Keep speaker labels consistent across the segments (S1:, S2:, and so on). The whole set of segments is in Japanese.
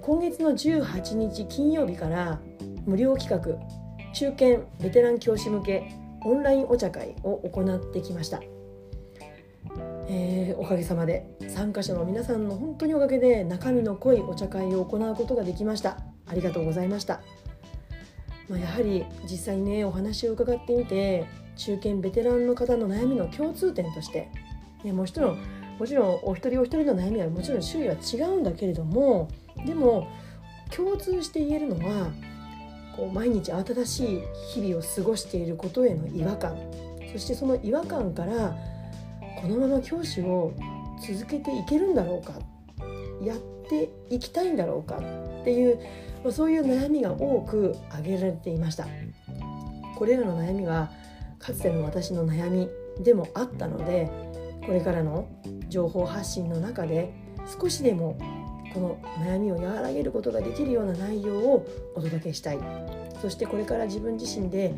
S1: 今月の18日金曜日から無料企画中堅ベテラン教師向けオンラインお茶会を行ってきました、えー、おかげさまで参加者の皆さんの本当におかげで中身の濃いお茶会を行うことができました。ありがとうございました、まあ、やはり実際ねお話を伺ってみて中堅ベテランの方の悩みの共通点として、ね、もちろんもちろんお一人お一人の悩みはもちろん種類は違うんだけれどもでも共通して言えるのはこう毎日慌ただしい日々を過ごしていることへの違和感。そしてその違和感からこのまま教師を続けていけるんだろうか。やっていきたいんだろうか。っていう、まあ、そういう悩みが多く挙げられていました。これらの悩みはかつての私の悩みでもあったのでこれからの情報発信の中で少しでもこの悩みを和らげることができるような内容をお届けしたい。そしてこれから自分自身で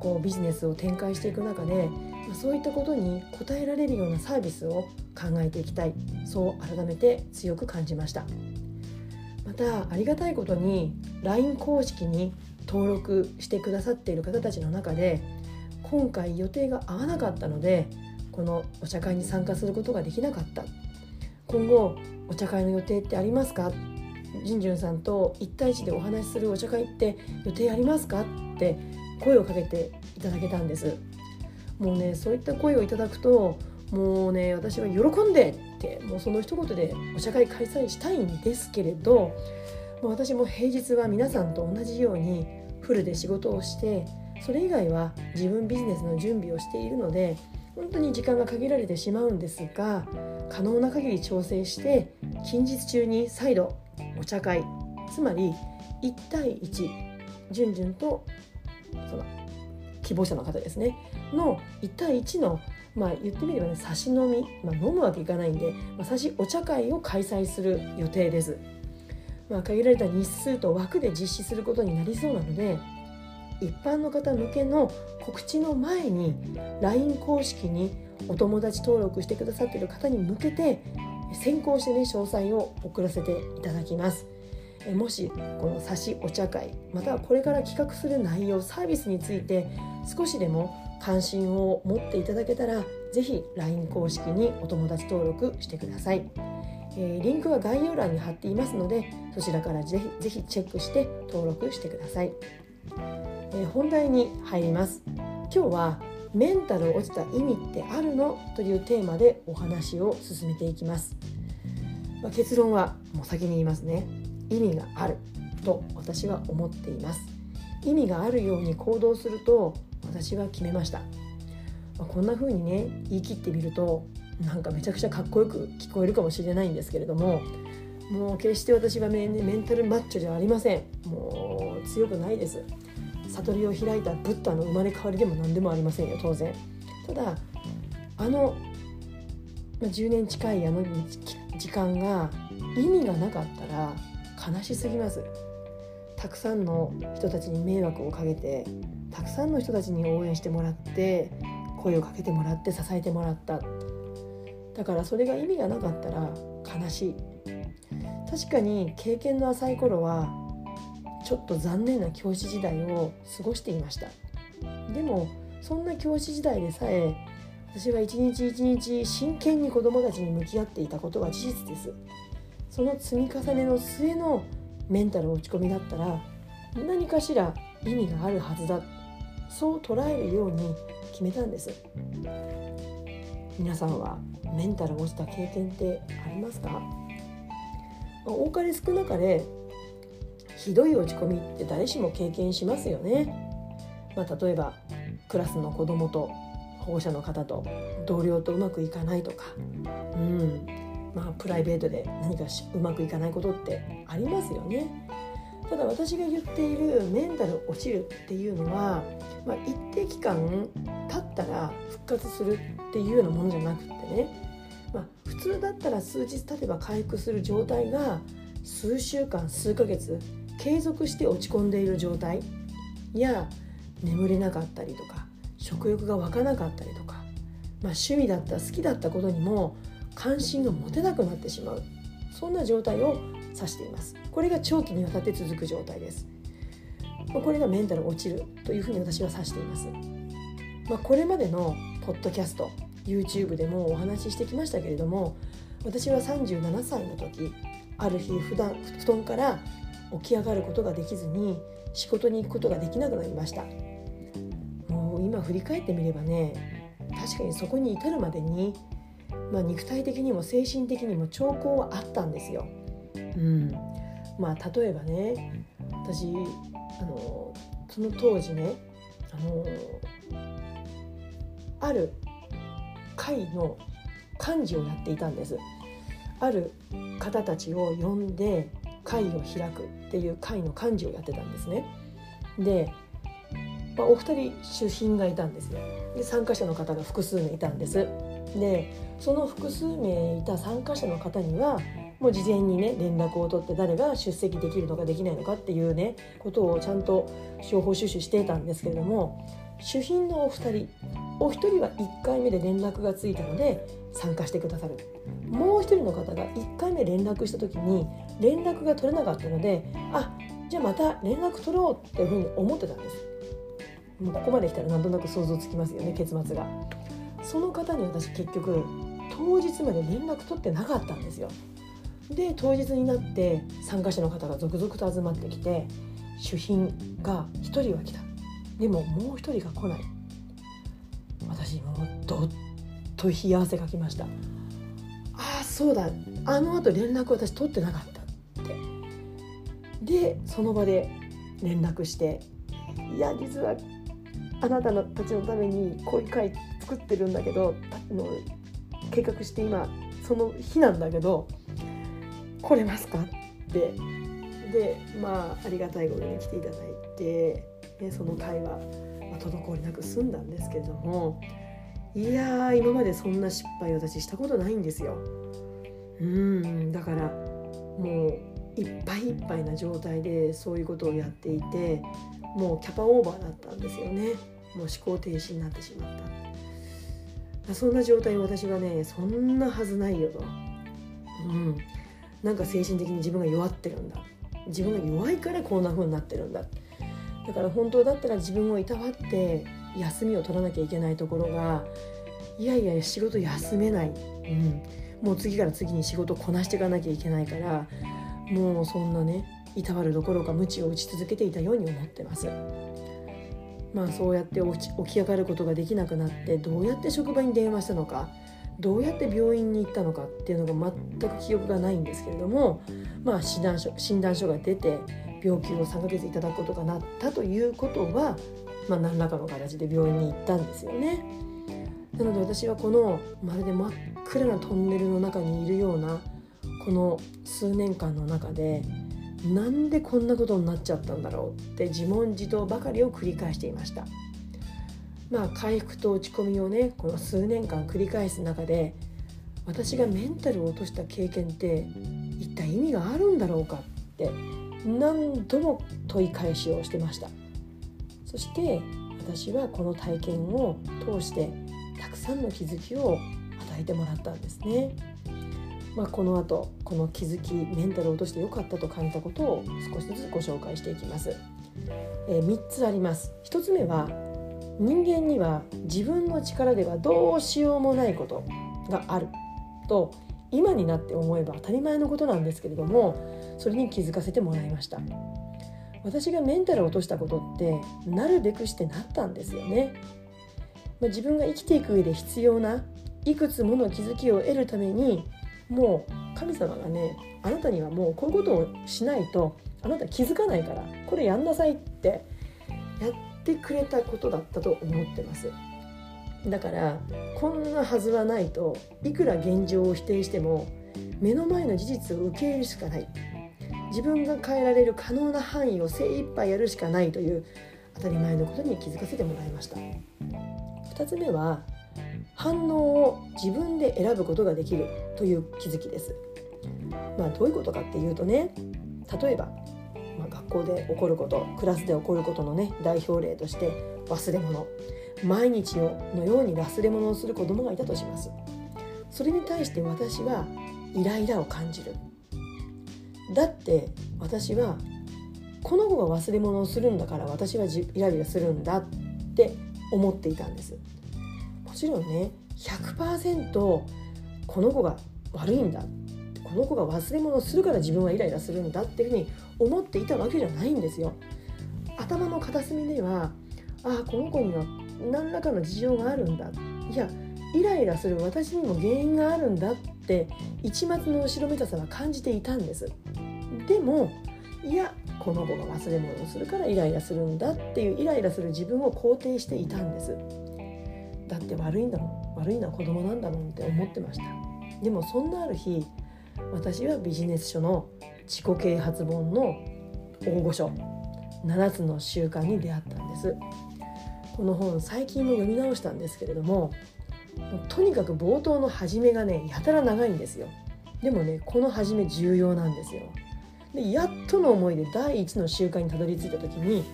S1: こうビジネスを展開していく中でそういったことに応えられるようなサービスを考えていきたい。そう改めて強く感じました。またありがたいことに LINE 公式に登録してくださっている方たちの中で今回予定が合わなかったのでこのお茶会に参加することができなかった。今後お茶会の予定ってありますか？じんじゅんさんと1対1でお話しするお茶会って予定ありますか？って声をかけていただけたんです。もうねそういった声をいただくともうね私は喜んでってもうその一言でお茶会開催したいんですけれどもう私も平日は皆さんと同じようにフルで仕事をしてそれ以外は自分ビジネスの準備をしているので本当に時間が限られてしまうんですが可能な限り調整して近日中に再度お茶会つまり1対1じゅんじゅんとその希望者の方ですねの1対1のまあ言ってみればね差し飲み、まあ、飲むわけいかないんで、まあ、差しお茶会を開催する予定です。まあ、限られた日数と枠で実施することになりそうなので一般の方向けの告知の前に LINE 公式にお友達登録してくださっている方に向けて先行してね詳細を送らせていただきます。もしこの差しお茶会またはこれから企画する内容サービスについて少しでも関心を持っていただけたら是非 LINE 公式にお友達登録してください、えー、リンクは概要欄に貼っていますのでそちらからぜひぜひチェックして登録してください。え本題に入ります。今日はメンタル落ちた意味ってあるのというテーマでお話を進めていきます、まあ、結論はもう先に言いますね。意味があると私は思っています。意味があるように行動すると私は決めました、まあ、こんな風にね言い切ってみるとなんかめちゃくちゃかっこよく聞こえるかもしれないんですけれどももう決して私はメンタルマッチョじゃありません。もう強くないです。悟りを開いたブッダの生まれ変わりでも何でもありませんよ当然。ただあの、まあ、10年近いあの時間が意味がなかったら悲しすぎます。たくさんの人たちに迷惑をかけてたくさんの人たちに応援してもらって声をかけてもらって支えてもらった。だからそれが意味がなかったら悲しい。確かに経験の浅い頃はちょっと残念な教師時代を過ごしていました。でもそんな教師時代でさえ私は一日一日真剣に子どもたちに向き合っていたことは事実です。その積み重ねの末のメンタル落ち込みだったら何かしら意味があるはずだ。そう捉えるように決めたんです。皆さんはメンタル落ちた経験ってありますか？多かれ少なかれひどい落ち込みって誰しも経験しますよね。まあ、例えばクラスの子供と保護者の方と同僚とうまくいかないとか、うん、まあ、プライベートで何かうまくいかないことってありますよね。ただ私が言っているメンタル落ちるっていうのは、まあ、一定期間経ったら復活するっていうようなものじゃなくってね、まあ、普通だったら数日経てば回復する状態が数週間数ヶ月継続して落ち込んでいる状態。や眠れなかったりとか食欲が湧かなかったりとか、まあ、趣味だった好きだったことにも関心が持てなくなってしまう。そんな状態を指しています。これが長期にわたって続く状態です。これがメンタル落ちるというふうに私は指しています、まあ、これまでのポッドキャスト YouTube でもお話ししてきましたけれども私は37歳の時ある日普段布団から起き上がることができずに仕事に行くことができなくなりました。もう今振り返ってみればね確かにそこに至るまでに、まあ、肉体的にも精神的にも兆候はあったんですよ。うん、まあ例えばね私あのその当時ねあのある会の幹事をやっていたんです。ある方たちを呼んで会を開くっていう会の幹事をやってたんですね。で、まあ、お二人主賓がいたんですね。で参加者の方が複数名いたんです。でその複数名いた参加者の方にはもう事前にね連絡を取って誰が出席できるのかできないのかっていうねことをちゃんと情報収集していたんですけれども主賓のお二人お一人は1回目で連絡がついたので参加してくださる。もう一人の方が1回目連絡した時に連絡が取れなかったのであじゃあまた連絡取ろうっていうふうに思ってたんです。もうここまで来たらなんとなく想像つきますよね結末が。その方に私結局当日まで連絡取ってなかったんですよ。で当日になって参加者の方が続々と集まってきて主賓が1人は来た。でももう1人が来ない。私もうどっと冷や汗かきました。ああそうだ。あのあと連絡私取ってなかった。でその場で連絡して「いや実はあなたたちのためにこういう会作ってるんだけどの計画して今その日なんだけど来れますか?」ってでまあありがたいことに来ていただいて、ね、その会話、まあ、滞りなく済んだんですけれどもいや今までそんな失敗私したことないんですよ。うんだからもういっぱいいっぱいな状態でそういうことをやっていてもうキャパオーバーだったんですよね。もう思考停止になってしまった。そんな状態私はねそんなはずないよと、うん、なんか精神的に自分が弱ってるんだ。自分が弱いからこんな風になってるんだ。だから本当だったら自分をいたわって休みを取らなきゃいけないところがいやいや仕事休めない、うん、もう次から次に仕事をこなしていかなきゃいけないからもうそんなねいたわるどころか鞭を打ち続けていたように思ってます。まあそうやって起き上がることができなくなってどうやって職場に電話したのかどうやって病院に行ったのかっていうのが全く記憶がないんですけれども、まあ、診断書診断書が出て病気を3ヶ月いただくことがなったということは、まあ、何らかの形で病院に行ったんですよね。なので私はこのまるで真っ暗なトンネルの中にいるようなこの数年間の中でなんでこんなことになっちゃったんだろうって自問自答ばかりを繰り返していました。まあ回復と落ち込みをねこの数年間繰り返す中で私がメンタルを落とした経験って一体意味があるんだろうかって何度も問い返しをしてましたそして私はこの体験を通してたくさんの気づきを与えてもらったんですね。まあ、この後この気づきメンタルを落としてよかったと感じたことを少しずつご紹介していきます。えー、3つあります。1つ目は人間には自分の力ではどうしようもないことがあると今になって思えば当たり前のことなんですけれどもそれに気づかせてもらいました私がメンタルを落としたことってなるべくしてなったんですよね、まあ、自分が生きていく上で必要ないくつもの気づきを得るためにもう神様がねあなたにはもうこういうことをしないとあなた気づかないからこれやんなさいってやってくれたことだったと思ってます。だからこんなはずはないといくら現状を否定しても目の前の事実を受け入れるしかない。自分が変えられる可能な範囲を精一杯やるしかないという当たり前のことに気づかせてもらいました。2つ目は反応を自分で選ぶことができる。という気づきです。まあどういうことかっていうとね例えば、まあ、学校で起こることクラスで起こることのね代表例として忘れ物。毎日のように忘れ物をする子供がいたとします。それに対して私はイライラを感じる。だって私はこの子が忘れ物をするんだから私はイライラするんだって思っていたんです。もちろんね100%この子が悪いんだ。この子が忘れ物をするから自分はイライラするんだっていうふうに思っていたわけじゃないんですよ。頭の片隅ではああこの子には何らかの事情があるんだ。いやイライラする私にも原因があるんだって一抹の後ろめたさは感じていたんです。でもいやこの子が忘れ物をするからイライラするんだっていうイライラする自分を肯定していたんです。だって悪いんだもん。悪いのは子供なんだもんって思ってました。でもそんなある日私はビジネス書の自己啓発本の大御所7つの習慣に出会ったんです。この本最近も読み直したんですけれどもとにかく冒頭の始めがねやたら長いんですよ。でもねこの始め重要なんですよ。でやっとの思いで第一の習慣にたどり着いた時に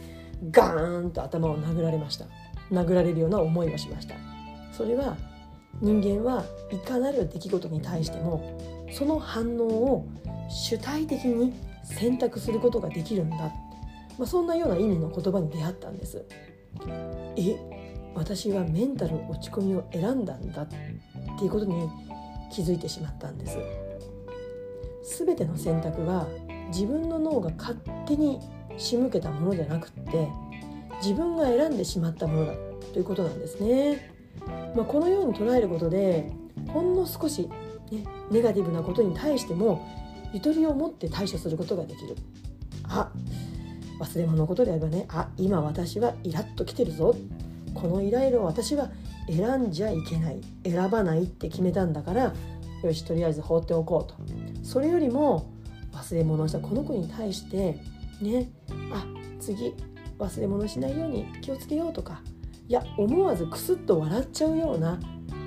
S1: ガーンと頭を殴られました。殴られるような思いがしました。それは人間はいかなる出来事に対してもその反応を主体的に選択することができるんだ、まあ、そんなような意味の言葉に出会ったんです。え私はメンタル落ち込みを選んだんだ。っていうことに気づいてしまったんです。全ての選択は自分の脳が勝手に仕向けたものじゃなくって自分が選んでしまったものだ。ということなんですね、まあ、このように捉えることでほんの少し、ね、ネガティブなことに対してもゆとりを持って対処することができる。あ忘れ物のことであればねあ今私はイラッときてるぞ。このイライラを私は選んじゃいけない。選ばないって決めたんだからよしとりあえず放っておこうと。それよりも忘れ物をした。この子に対してねあ次忘れ物しないように気をつけようとかいや思わずクスッと笑っちゃうような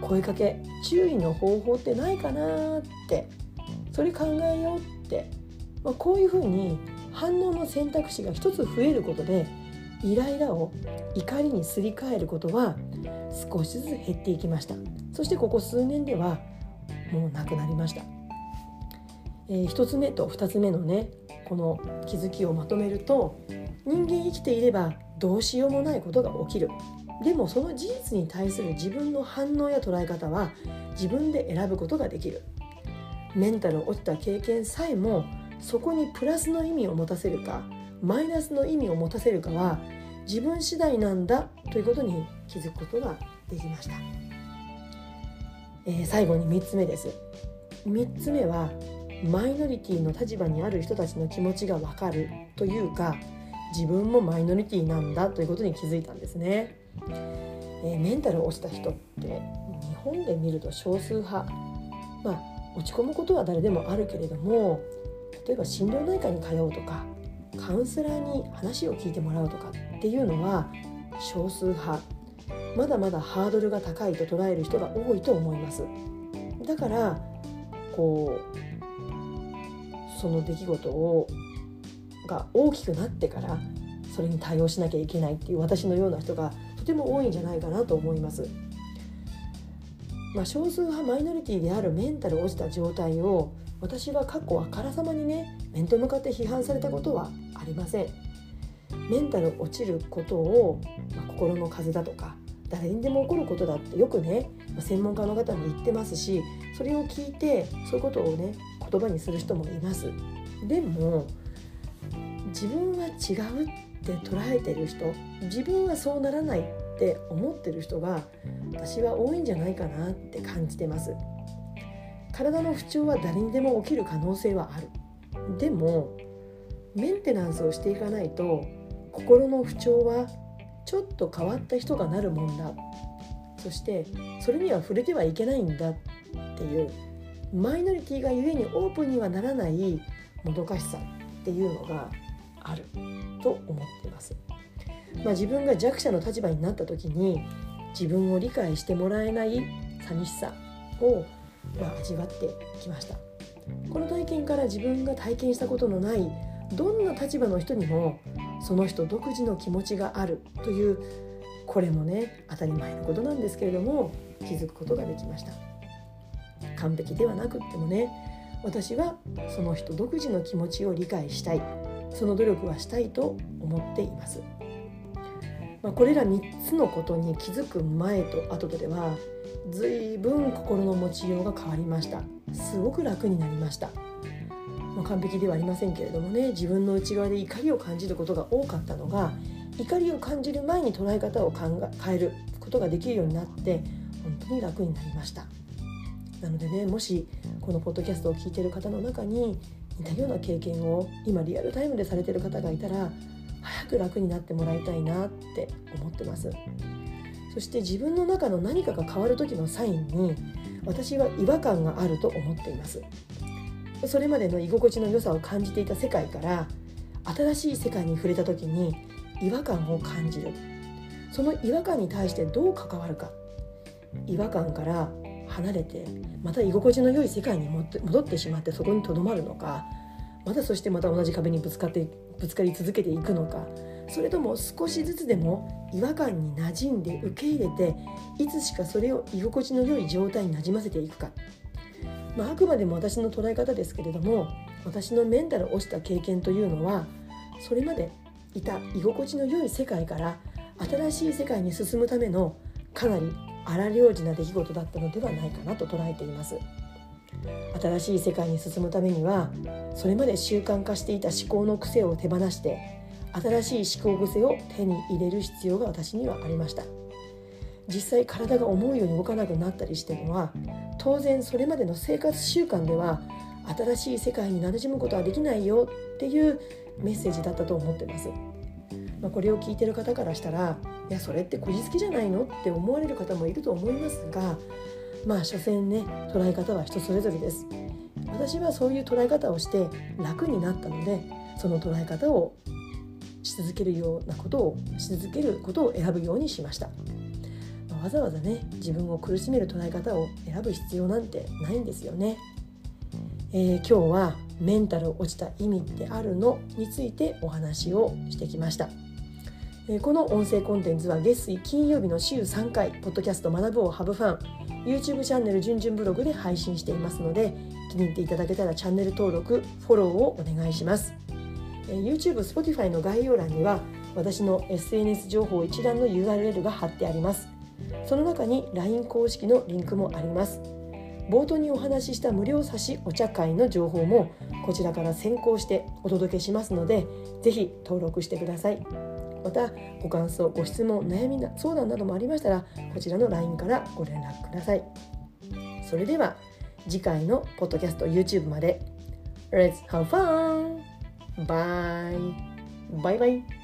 S1: 声かけ注意の方法ってないかなってそれ考えようって、まあ、こういうふうに反応の選択肢が一つ増えることでイライラを怒りにすり替えることは少しずつ減っていきました。そしてここ数年ではもうなくなりました、えー、1つ目と2つ目のねこの気づきをまとめると人間生きていればどうしようもないことが起きる。でもその事実に対する自分の反応や捉え方は自分で選ぶことができる。メンタル落ちた経験さえもそこにプラスの意味を持たせるかマイナスの意味を持たせるかは自分次第なんだということに気づくことができました、えー、最後に3つ目です。3つ目はマイノリティの立場にある人たちの気持ちがわかるというか自分もマイノリティなんだということに気づいたんですね、え、メンタル落ちた人って日本で見ると少数派。まあ落ち込むことは誰でもあるけれども例えば心療内科に通うとかカウンセラーに話を聞いてもらうとかっていうのは少数派。まだまだハードルが高いと捉える人が多いと思います。だからこうその出来事をが大きくなってからそれに対応しなきゃいけないっていう私のような人がても多いんじゃないかなと思います。まあ、少数派マイノリティであるメンタル落ちた状態を私は過去あからさまにね面と向かって批判されたことはありませんメンタル落ちることを、まあ、心の風だとか誰にでも起こることだってよくねま専門家の方も言ってますしそれを聞いてそういうことをね言葉にする人もいますでも自分は違うって捉えてる人自分はそうならないって思ってる人が私は多いんじゃないかなって感じてます。体の不調は誰にでも起きる可能性はある。でもメンテナンスをしていかないと心の不調はちょっと変わった人がなるもんだ。そしてそれには触れてはいけないんだっていうマイノリティがゆえにオープンにはならないもどかしさっていうのがある。と思っています。まあ、自分が弱者の立場になった時に自分を理解してもらえない寂しさを、ま、味わってきました。この体験から自分が体験したことのないどんな立場の人にもその人独自の気持ちがあるというこれもね当たり前のことなんですけれども気づくことができました。完璧ではなくってもね私はその人独自の気持ちを理解したい。その努力はしたいと思っています。まあ、これら3つのことに気づく前と後とでは随分心の持ちようが変わりました。すごく楽になりました、まあ、完璧ではありませんけれどもね自分の内側で怒りを感じることが多かったのが怒りを感じる前に捉え方を考変えることができるようになって本当に楽になりました。なのでねもしこのポッドキャストを聞いてる方の中に似たような経験を今リアルタイムでされている方がいたら早く楽になってもらいたいなって思ってます。そして自分の中の何かが変わる時のサインに私は違和感があると思っています。それまでの居心地の良さを感じていた世界から新しい世界に触れた時に違和感を感じる。その違和感に対してどう関わるか。違和感から離れてまた居心地の良い世界に戻ってしまってそこにとどまるのかまたそしてまた同じ壁にぶつかってぶつかり続けていくのかそれとも少しずつでも違和感に馴染んで受け入れていつしかそれを居心地の良い状態になじませていくか、まあ、あくまでも私の捉え方ですけれども私のメンタルを落ちた経験というのはそれまでいた居心地の良い世界から新しい世界に進むためのかなり荒療治な出来事だったのではないかなと捉えています。新しい世界に進むためにはそれまで習慣化していた思考の癖を手放して新しい思考癖を手に入れる必要が私にはありました実際体が思うように動かなくなったりしてるのは当然それまでの生活習慣では新しい世界に馴染むことはできないよっていうメッセージだったと思ってます、まあ、これを聞いてる方からしたらいやそれってこじつけじゃないのって思われる方もいると思いますがまあ所詮ね捉え方は人それぞれです。私はそういう捉え方をして楽になったのでその捉え方をし続けるようなことをし続けることを選ぶようにしました、まあ、わざわざね自分を苦しめる捉え方を選ぶ必要なんてないんですよね、えー、今日はメンタル落ちた意味ってあるのについてお話をしてきました。この音声コンテンツは月水金曜日の週3回ポッドキャスト学ぶをハブファン YouTube チャンネルじゅんじゅんブログで配信していますので気に入っていただけたらチャンネル登録フォローをお願いします。YouTube、Spotify の概要欄には私の SNS 情報一覧の URL が貼ってあります。その中に LINE 公式のリンクもあります。冒頭にお話しした無料差しお茶会の情報もこちらから先行してお届けしますのでぜひ登録してください。またご感想ご質問悩み相談などもありましたらこちらの LINE からご連絡くださいそれでは次回のポッドキャスト YouTube まで Let's have fun! Bye! バイバイ